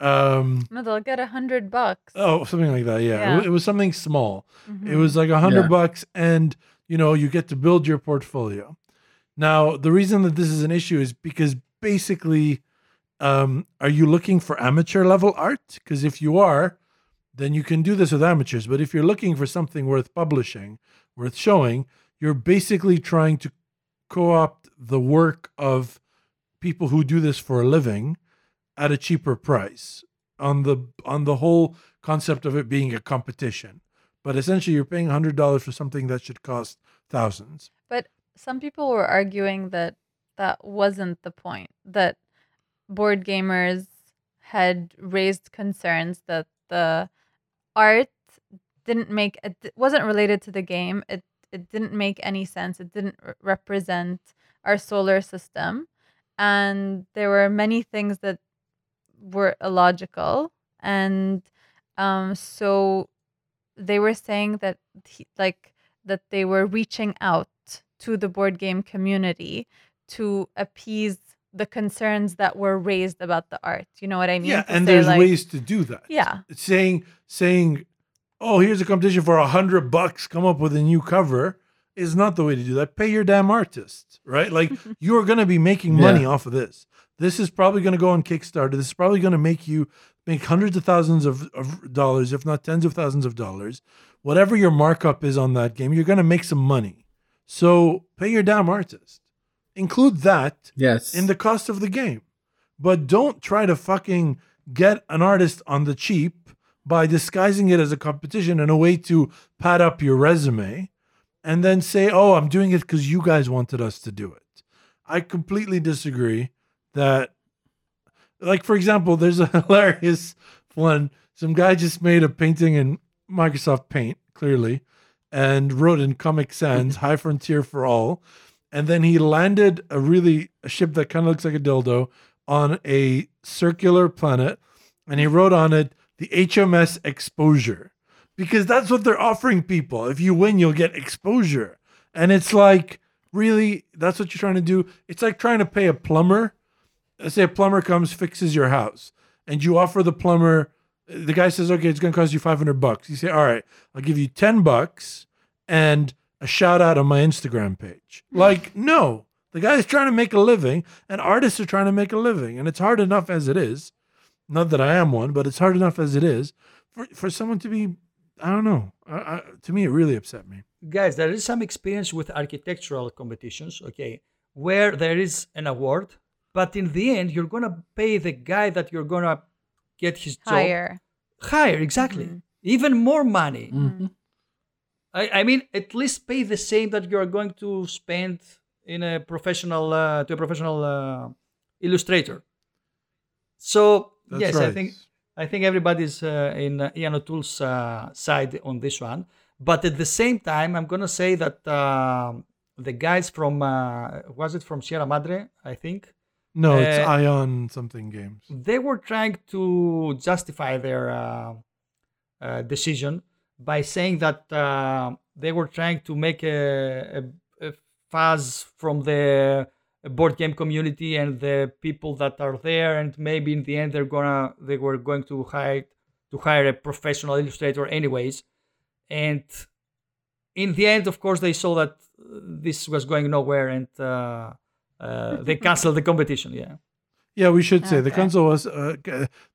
Um, No, they'll get a hundred bucks. oh, something like that. Yeah, Yeah. It, it was something small. Mhm. It was like a hundred Yeah. bucks, and you know you get to build your portfolio. Now, the reason that this is an issue is because basically, um, are you looking for amateur level art? Because if you are, then you can do this with amateurs. But if you're looking for something worth publishing, worth showing, you're basically trying to co-opt the work of people who do this for a living at a cheaper price on the on the whole concept of it being a competition but essentially you're paying $100 for something that should cost thousands But some people were arguing that that wasn't the point. That board gamers had raised concerns that the art didn't make it wasn't related to the game. It it didn't make any sense. It didn't r- represent our solar system, and there were many things that were illogical. And um, so they were saying that he, like that they were reaching out to the board game community to appease the concerns that were raised about the art. You know what I mean? yeah To and there's like- ways to do that Yeah. Saying saying oh here's a competition for a hundred bucks come up with a new cover is not the way to do that. Pay your damn artist right? Like (laughs) you are going to be making money Yeah. off of this. This is probably going to go on kickstarter. This is probably going to make you make hundreds of thousands of, of dollars if not tens of thousands of dollars. Whatever your markup is on that game you're going to make some money. So pay your damn artist. Include that Yes. in the cost of the game. But don't try to fucking get an artist on the cheap by disguising it as a competition and a way to pad up your resume and then say, oh, I'm doing it because you guys wanted us to do it. I completely disagree that, like, for example, there's a (laughs) hilarious one. Some guy just made a painting in Microsoft Paint, clearly, and wrote in Comic Sans, (laughs) High Frontier 4 All and then he landed a really a ship that kind of looks like a dildo on a circular planet and he wrote on it the HMS Exposure because that's what they're offering people. If you win, you'll get exposure. And it's like, really, that's what you're trying to do. It's like trying to pay a plumber. Let's say a plumber comes, fixes your house, and you offer the plumber, the guy says, okay, it's going to cost you 500 bucks. You say, all right, I'll give you 10 bucks and a shout out on my Instagram page. Like, no, the guy's trying to make a living, and artists are trying to make a living. And it's hard enough as it is. Not that I am one, but it's hard enough as it is for, for someone to be, I don't know. I, I, to me, it really upset me. Guys, there is some experience with architectural competitions, okay, where there is an award, but in the end, you're going to pay the guy that you're going to get his job Higher. higher, exactly. Mhm. Even more money. Mhm. I, I mean, at least pay the same that you are going to spend in a professional uh, to a professional uh, illustrator. So That's yes, right. I think I think everybody's uh, in uh, Ian O'Toole's uh, side on this one. But at the same time, I'm gonna say that um the guys from uh, was it from Sierra Madre? I think No, it's Uh, Ion something games. they were trying to justify their uh, uh, decision by saying that uh, they were trying to make a, a, a fuzz from the board game community and the people that are there, and maybe in the end they're gonna they were going to hire to hire a professional illustrator anyways, and in the end, of course, they saw that uh, this was going nowhere, and uh, uh, (laughs) they canceled the competition. Yeah. Yeah, we should say the council was. Uh,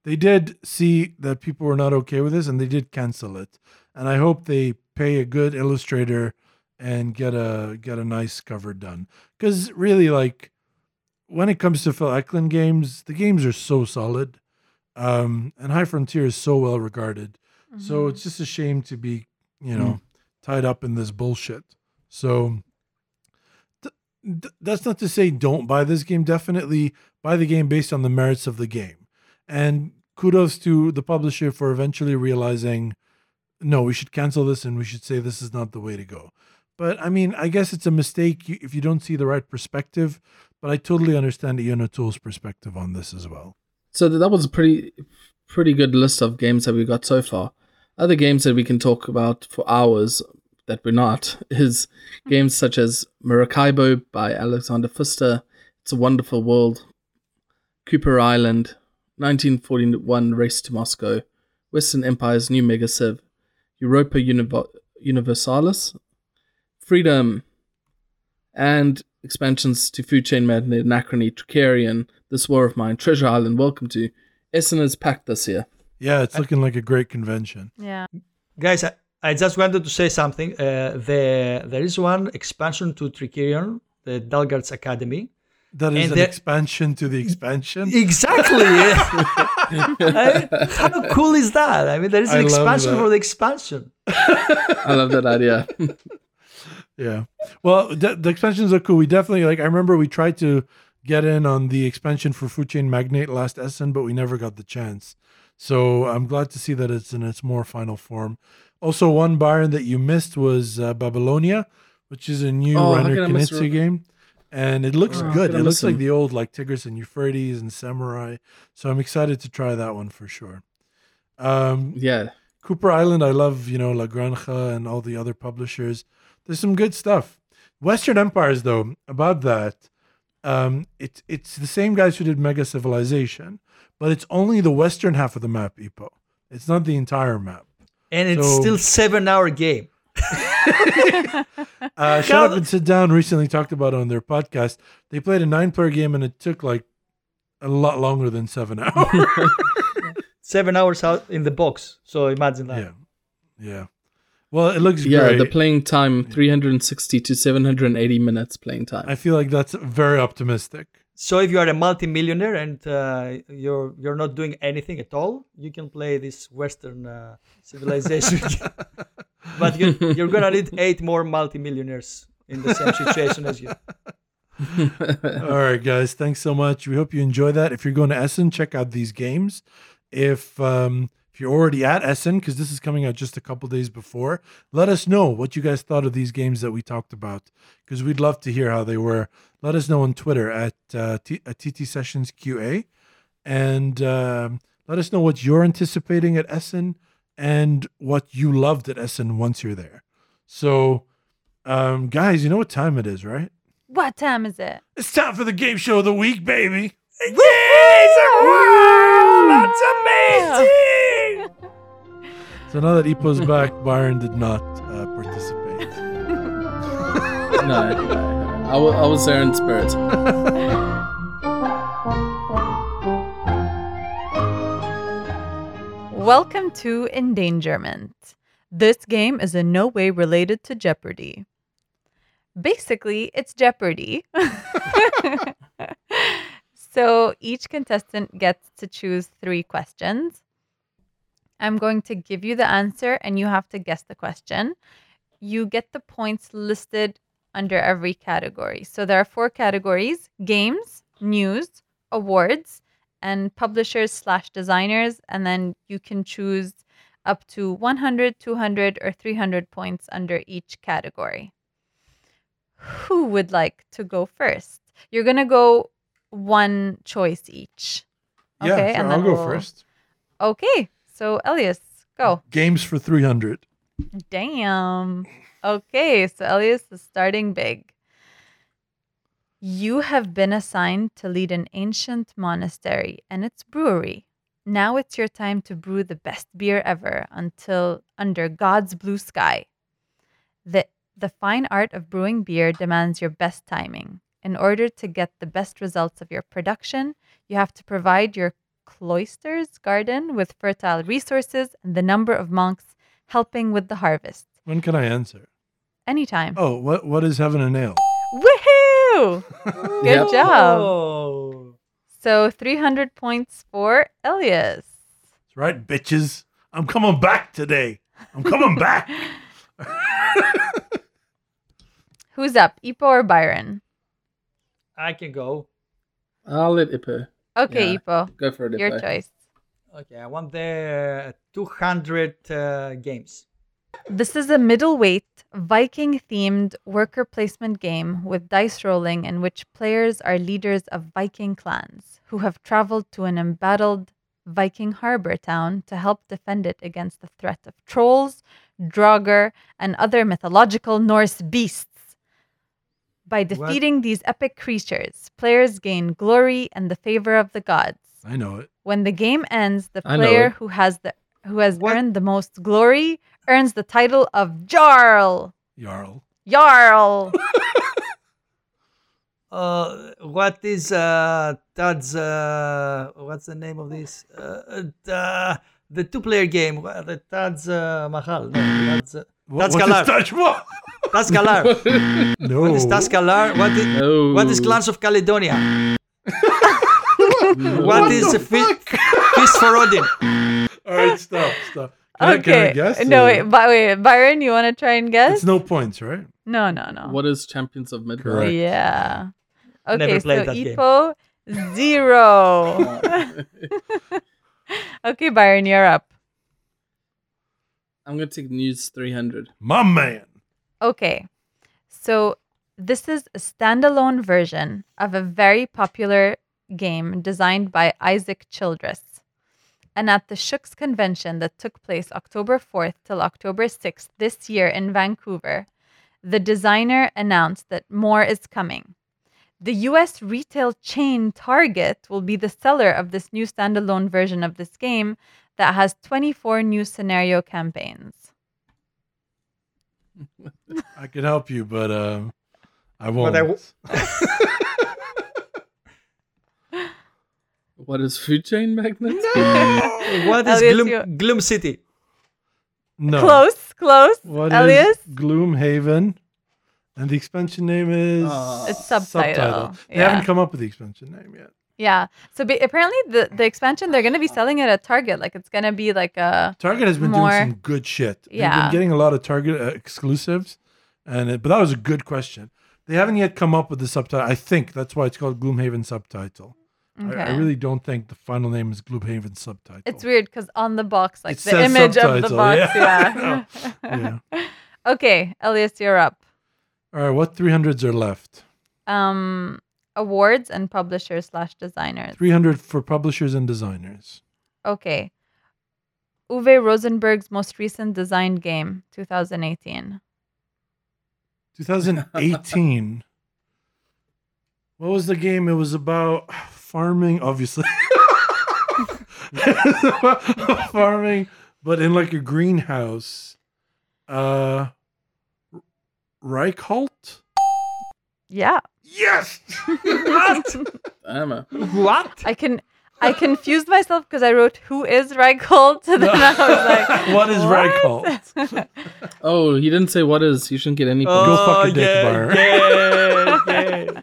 they did see that people were not okay with this, and they did cancel it. And I hope they pay a good illustrator and get a get a nice cover done. Because really, like when it comes to Phil Eklund games, the games are so solid, um, and High Frontier is so well regarded. So Mhm. it's just a shame to be, you know, tied up in this bullshit. So th- th- that's not to say don't buy this game. Definitely buy the game based on the merits of the game. And kudos to the publisher for eventually realizing, no, we should cancel this and we should say this is not the way to go. But I mean, I guess it's a mistake if you don't see the right perspective. But I totally understand Ian O'Toole's perspective on this as well. So that was a pretty pretty good list of games that we got so far. Other games that we can talk about for hours that we're not (laughs) is games such as Maracaibo by Alexander Pfister, It's a Wonderful World, Cooper Island, 1941 Race to Moscow, Western Empire's New Mega Civ, Europa Univ- Universalis, Freedom, and expansions to Food Chain Magnate, Anachrony, Trickerion, This War of Mine, Treasure Island. Welcome to Essen is packed this year. Yeah, it's looking like a great convention. Yeah. guys I, I just wanted to say something uh, the, there is one expansion to Trickerion the Dahlgaard's academy That is And an the- expansion to the expansion. exactly I- (laughs) (laughs) how cool is that i mean there is an expansion that. for the expansion I love that idea. (laughs) Yeah. Well, the, the expansions are cool. We definitely like. I remember we tried to get in on the expansion for Food Chain Magnate last Essen, but we never got the chance. So I'm glad to see that it's in its more final form. Also, one Byron that you missed was uh, Babylonia, which is a new Oh, Reiner can I miss Knizia Re- game. And it looks Oh, good. It looks like the old like Tigris and Euphrates and Samurai. So I'm excited to try that one for sure. Um, Yeah. Cooper Island, I love, you know, La Granja and all the other publishers. There's some good stuff. Western Empires, though, about that, um, it's it's the same guys who did Mega Civilization, but it's only the western half of the map, Ipo. It's not the entire map. and it's So- still seven hour game (laughs) (laughs) Uh, Shut Up and Sit Down recently talked about it on their podcast. They played a nine player game and it took like a lot longer than seven (laughs) hours. Seven hours out in the box so imagine that yeah. Yeah. Well, it looks Yeah, great. the playing time 360 to 780 minutes playing time. I feel like that's very optimistic. so if you are a multimillionaire and uh, you're you're not doing anything at all you can play this western uh, civilization (laughs) but you, you're gonna need eight more multimillionaires in the same situation as you (laughs) All right, guys. Thanks so much. We hope you enjoy that. If you're going to Essen, check out these games. If um, if you're already at Essen, because this is coming out just a couple days before, let us know what you guys thought of these games that we talked about, because we'd love to hear how they were. Let us know on Twitter at uh, T- at TT Sessions QA, and um, let us know what you're anticipating at Essen, and what you loved at Essen once you're there. So, um, guys, you know what time it is, right? What time is it? It's time for the game show of the week, baby. That's amazing! (laughs) So now that Ipo's back, Byron did not uh, participate. no, (laughs) no, I I was there in spirit. Welcome to Endangerment. This game is in no way related to Jeopardy. Basically, it's Jeopardy. (laughs) so each contestant gets to choose three questions. I'm going to give you the answer and you have to guess the question. You get the points listed under every category. So there are four categories games, news, awards, and publishers slash designers. And then you can choose up to 100, 200, or 300 points under each category. Who would like to go first? You're going to go one choice each. yeah, Okay, sure, and I'll go we'll- first. Okay, so Elias, go. Games for 300. Damn. Okay, so Elias is starting big. You have been assigned to lead an ancient monastery and its brewery. Now it's your time to brew the best beer ever until under God's blue sky. The the fine art of brewing beer demands your best timing. In order to get the best results of your production, you have to provide your cloister's garden with fertile resources and the number of monks helping with the harvest. When can I answer? Anytime. Oh, what what is heaven and ale? Woohoo! (laughs) Good Yep. job. Oh. So 300 points for Elias. That's right, bitches. I'm coming back today. I'm coming back. (laughs) Who's up, Ipo or Byron? I can go. I'll let Ipo Okay, Yeah. Ipo, go for it. your Ipo. choice. Okay, I want the 200 uh, games. This is a middleweight Viking themed worker placement game with dice rolling in which players are leaders of Viking clans who have traveled to an embattled Viking harbor town to help defend it against the threat of trolls, Draugr, and other mythological Norse beasts. By defeating these epic creatures, players gain glory and the favor of the gods. I know it. When the game ends, the player who has the who has What? earned the most glory earns the title of Jarl. Jarl. Jarl. (laughs) Uh, what is uh, Tad's? Uh, what's the name of this? Uh, the, the two-player game. What- The Tad's uh, Mahal. No, Tad's, uh, What, That's what's Galar. his (laughs) Dutch? What? Tad's Galar. No. What is Tash-Kalar? What is, No. what is Clans of Caledonia? (laughs) No. What is the fi- fuck? Feast for Odin? All right, stop, stop. Can, I, can I okay. guess? no, or- wait, By, wait, Byron, you want to try and guess? It's no points, right? no, no, no. What is Champions of Midgard? Correct. Yeah. Never Okay, played so that game. Ipo zero. (laughs) okay, Byron, you're up. I'm gonna take news 300. My man. Okay. So this is a standalone version of a very popular game designed by Isaac Childres. And at the SHUX convention that took place October 4th till October 6th this year in Vancouver, the designer announced that more is coming. The US retail chain Target will be the seller of this new standalone version of this game that has 24 new scenario campaigns. I can help you, but um, I won't. But I w- (laughs) What is Food Chain Magnate? (laughs) What is Elias, Gloom, you- Gloom City? no. Close, close. What is Elias? Gloomhaven? And the expansion name is Uh, It's subtitle, They yeah. haven't come up with the expansion name yet. Yeah. So ba- apparently the the expansion they're going to be selling it at Target. Like it's going to be like a Target has been More- doing some good shit. They've Yeah. been getting a lot of Target uh, exclusives, and it, but that was a good question. They haven't yet come up with the subtitle. I think that's why it's called Gloomhaven subtitle. I, I really don't think the final name is Gloomhaven subtitle. It's weird because on the box, like It the image of the box. yeah. Yeah. (laughs) Yeah. (laughs) okay, Elias, you're up. All right, what 300s are left? Um, awards and publishers slash designers. 300 for publishers and designers. Okay. Uwe Rosenberg's most recent designed game, 2018? 2018. what was the game? It was about farming, obviously. It was about farming, but in like a greenhouse. Uh, Reykholt? Yeah. Yes. What? Damn it. What? I can. I confused myself because I wrote "Who is Reykholt?" (laughs) and then I was like, (laughs) What is Reykholt? (laughs) Oh, he didn't say what is. You shouldn't get any Go points. fuck a dick, yeah, Byron. yeah, yeah.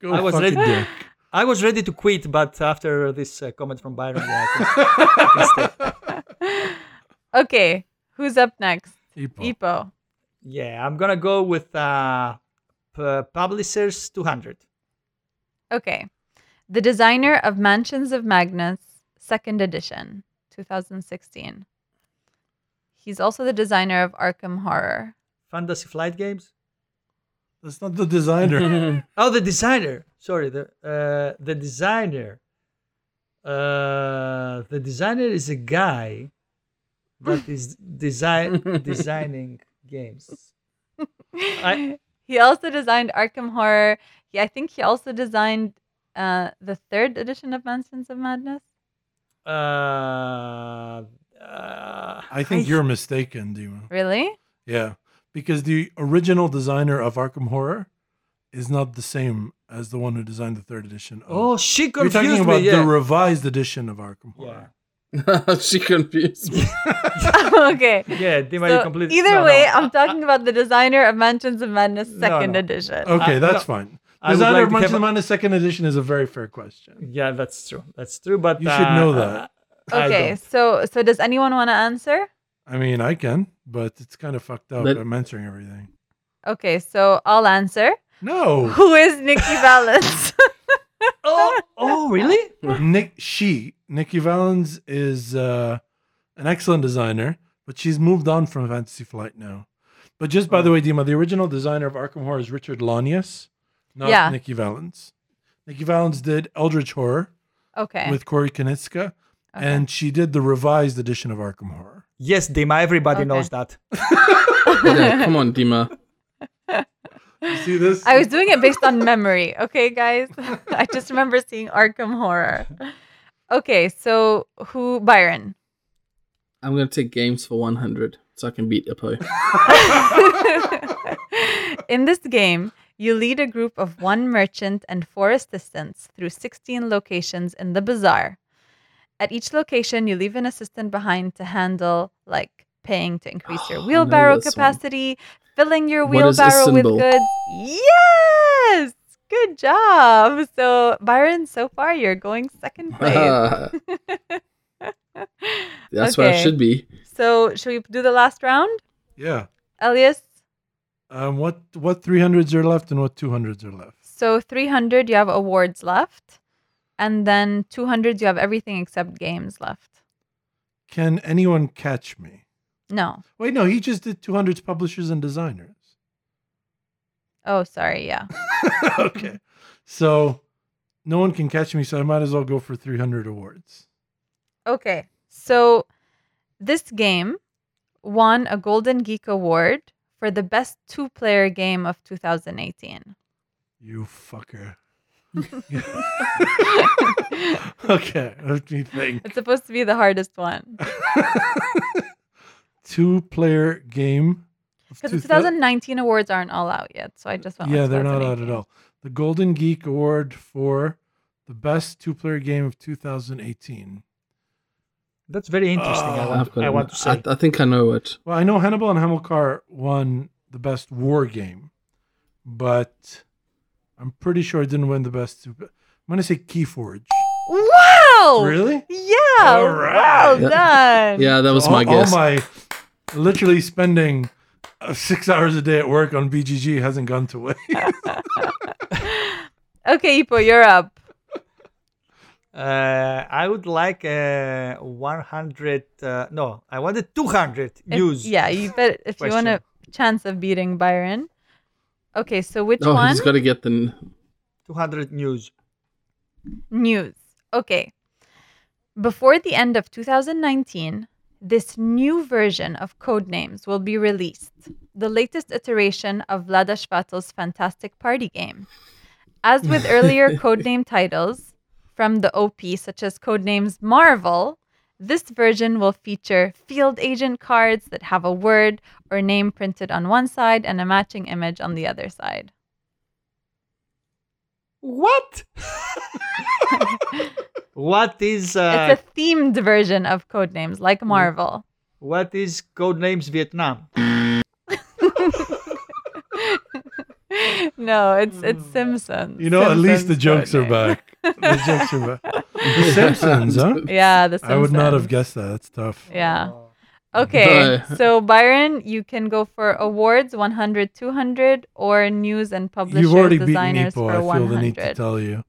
Go I was fuck a ready- dick. I was ready to quit, but after this uh, comment from Byron, yeah, I can- okay, who's up next? Ipo. Ipo. yeah, I'm gonna go with uh, P- Publishers 200. Okay, the designer of Mansions of Madness, second edition, 2016. He's also the designer of Arkham Horror. Fantasy Flight Games. That's not the designer. (laughs) Oh, the designer. Sorry, the uh, the designer. Uh, the designer is a guy that is design (laughs) designing games. (laughs) I- he also designed Arkham Horror. He, I think he also designed uh, the third edition of Mansions of Madness. Uh, uh, I think you're mistaken, Dima. Really? Yeah, because the original designer of Arkham Horror is not the same as the one who designed the third edition. Of, Oh, she confused me. you're confused talking me. about yeah. the revised edition of Arkham yeah. Horror. (laughs) she confused me. (laughs) okay. Yeah, Dima, you So completely. either no, way, no, I'm talking about the designer of Mansions of Madness, second no. edition. Okay, Uh, that's no. fine. I Designer like of Mansions Mansion have a- Madness second edition is a very fair question. Yeah, that's true. That's true. But You should uh, know that. I Okay, so so does anyone want to answer? I mean, I can, but it's kind of fucked up. Let- I'm answering everything. Okay, so I'll answer. No, Who is Nikki Valens? (laughs) Oh, oh, really? (laughs) Nick. She Nikki Valens is uh, an excellent designer, but she's moved on from Fantasy Flight now. But just by the way, Dima, the original designer of Arkham Horror is Richard Launius, not Yeah. Nikki Valens. Nikki Valens did Eldritch Horror okay. with Corey Konieczka, okay. and she did the revised edition of Arkham Horror. Yes, Dima. Everybody Okay. knows that. (laughs) Yeah, come on, Dima. (laughs) You see this? I was doing it based on memory. Okay, guys. (laughs) I just remember seeing Arkham Horror. Okay, so who Byron? I'm gonna take games for 100 so I can beat Ippo. (laughs) In this game, you lead a group of one merchant and four assistants through 16 locations in the bazaar. At each location, you leave an assistant behind to handle, like paying to increase your Oh, (gasps) I wheelbarrow capacity, filling your What is a wheelbarrow with goods. Yes! Good job. So, Byron, so far you're going second (laughs) place. (laughs) That's where I should be. so, should we do the last round? yeah. Elias? Um, what what 300s are left and what 200s are left? So 300, you have awards left. And then 200, you have everything except games left. Can anyone catch me? No. Wait, no, he just did 200s publishers and designers. Oh, sorry. Yeah. (laughs) okay. So no one can catch me, so I might as well go for 300 awards. Okay. So this game won a Golden Geek Award for the best two player game of 2018. You fucker. (laughs) (laughs) okay, let me think. It's supposed to be the hardest one. Two player game. Because the 2000 2019 awards aren't all out yet. So I just went Yeah, they're not out at all. The Golden Geek Award for the best two player game of 2018. That's very interesting. I Oh, want, I've got I it. want to say. I, I think I know it. Well, I know Hannibal and Hamilcar won the best war game, but I'm pretty sure it didn't win the best. Two, I'm gonna say Keyforge. Wow. Really? Yeah. All Well. Yeah. done. Yeah, that was all, my guess. All my literally spending uh, six hours a day at work on BGG hasn't gone to waste. (laughs) Okay, Ipo, you're up. Uh, I would like uh, 100. Uh, no, I wanted 200 If- news. yeah, you bet if you want a chance of beating Byron. Okay, so which oh, one? he's got to get the. 200 news. News. Okay. Before the end of 2019, this new version of Codenames will be released, the latest iteration of Vlaada Chvátil's fantastic party game. As with (laughs) earlier codename titles from the OP, such as codenames Marvel, this version will feature field agent cards that have a word or name printed on one side and a matching image on the other side. What? (laughs) (laughs) what is uh, it's a themed version of Code Names, like Marvel. what is Code Names Vietnam? (laughs) no, it's it's Simpsons. You know, at least the jokes are back. (laughs) The jokes are back. (laughs) The Simpsons, huh? Yeah, the Simpsons. I would not have guessed that. That's tough. Yeah. Okay, Bye. so Byron, you can go for awards 100, 200, or news and publishers, You've already beaten designers Ipo. for I feel the need to tell you.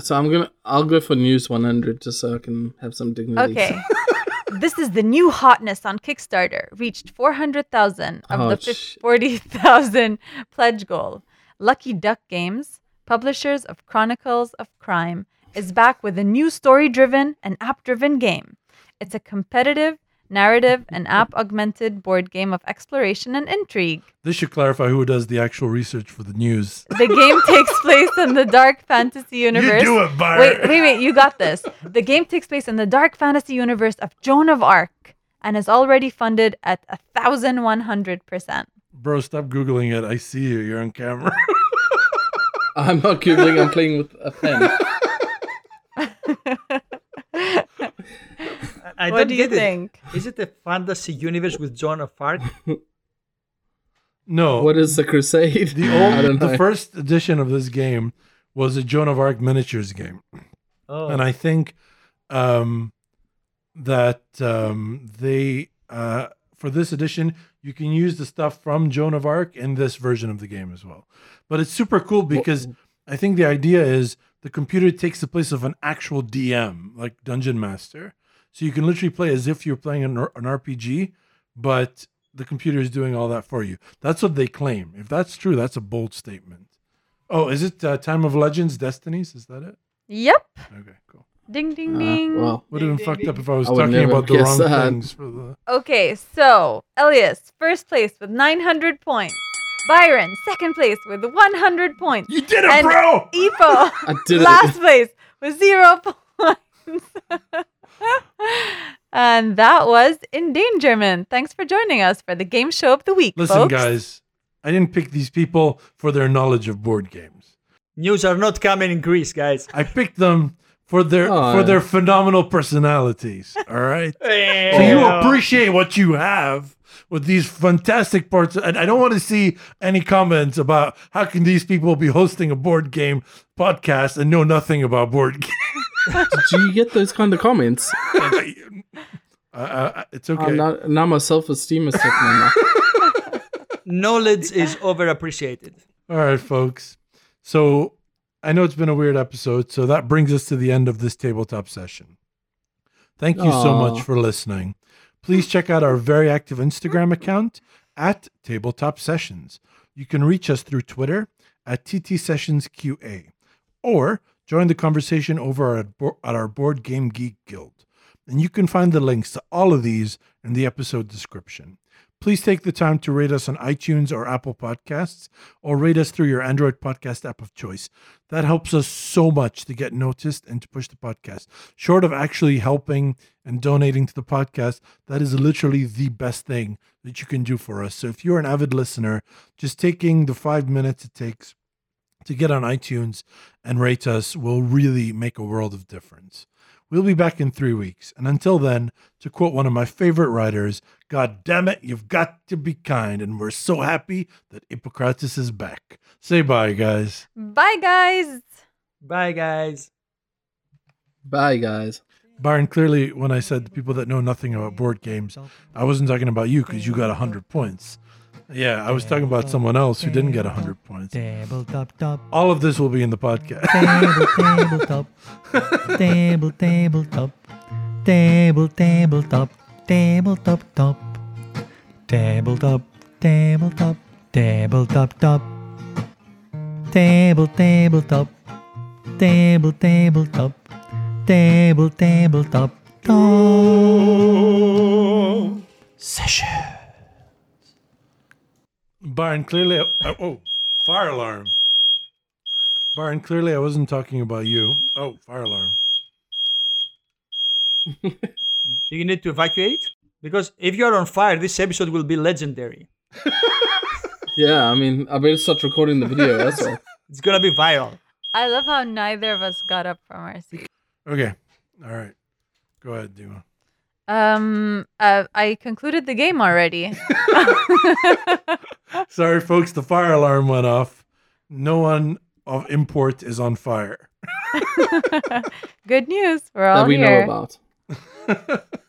So I'm gonna I'll go for news 100 just so I can have some dignity. Okay. (laughs) this is the new hotness on Kickstarter. Reached 400,000 of Oh, the sh- 50 40,000 (laughs) pledge goal. Lucky Duck Games, publishers of Chronicles of Crime, is back with a new story driven and app driven game. It's a competitive, narrative, and app augmented board game of exploration and intrigue. This should clarify who does the actual research for the news. The game (laughs) takes place in the dark fantasy universe. You do it, Byron. Wait, wait, wait, you got this. The game takes place in the dark fantasy universe of Joan of Arc and is already funded at a thousand one hundred percent. Bro, stop Googling it. I see you. You're on camera. I'm not googling. I'm playing with a pen. (laughs) I What don't do you it. think? Is it a fantasy universe with Joan of Arc? (laughs) no. What is the crusade? the old the first edition of this game was a Joan of Arc miniatures game. Oh, and I think um, that um, they uh, for this edition you can use the stuff from Joan of Arc in this version of the game as well. But it's super cool because I think the idea is the computer takes the place of an actual DM, like Dungeon Master. So you can literally play as if you're playing an, an RPG, but the computer is doing all that for you. That's what they claim. If that's true, that's a bold statement. Oh, is it uh, Time of Legends Destinies? Is that it? Yep. Okay, cool. Ding ding Uh, ding. well, Would have been fucked up if I was I talking about the wrong that. things for the. Okay, so Elias, first place with 900 points. Byron, second place with 100 points. You did it, And bro! Ipo, (laughs) I did last it. place with zero (laughs) points. (laughs) (laughs) and that was Endangerment. Thanks for joining us for the game show of the week. Listen, folks. guys, I didn't pick these people for their knowledge of board games. news are not coming in Greece, guys. I picked them for their Oh, for yeah. their phenomenal personalities. All right. (laughs) So you appreciate what you have with these fantastic parts. And I don't want to see any comments about how can these people be hosting a board game podcast and know nothing about board (laughs) games. Did you get those kind of comments? (laughs) uh, uh, it's okay. Oh, now, now my self esteem is taken on that. Knowledge is overappreciated. All right, folks. So I know it's been a weird episode, so that brings us to the end of this tabletop session. Thank you so much for listening. Please check out our very active Instagram account at Tabletop Sessions. You can reach us through Twitter at TT Sessions QA or join the conversation over at, our Board Game Geek Guild. And you can find the links to all of these in the episode description. Please take the time to rate us on iTunes or Apple Podcasts or rate us through your Android podcast app of choice. That helps us so much to get noticed and to push the podcast. Short of actually helping and donating to the podcast, that is literally the best thing that you can do for us. So if you're an avid listener, just taking the five minutes it takes to get on iTunes and rate us will really make a world of difference. We'll be back in three weeks. And until then, to quote one of my favorite writers, God damn it, you've got to be kind. And we're so happy that Hippocrates is back. Say bye, guys. Bye, guys. Bye, guys. Bye, guys. Byron, clearly, when I said the people that know nothing about board games, I wasn't talking about you because you got 100 points. Yeah, I was talking about someone else who didn't get 100 points. Tabletop top. Top. All of this will be in the podcast. Table, tabletop. Table, tabletop. Table, tabletop. Tabletop top. Tabletop. Tabletop. Tabletop top. Table, tabletop. Table, tabletop. Table, tabletop. top. Table, table top. Table. Table top. Session. Byron, clearly, oh, oh, fire alarm. Byron, clearly, I wasn't talking about you. Oh, fire alarm. (laughs) Do you need to evacuate? Because if you're on fire, this episode will be legendary. (laughs) Yeah, I mean, I better start recording the video. That's all. (laughs) It's gonna be viral. I love how neither of us got up from our seat. Okay, all right. Go ahead, Dima. Um, uh, I concluded the game already. (laughs) Sorry, folks, the fire alarm went off. No one of import is on fire. (laughs) Good news. We're all that we here. know about. (laughs)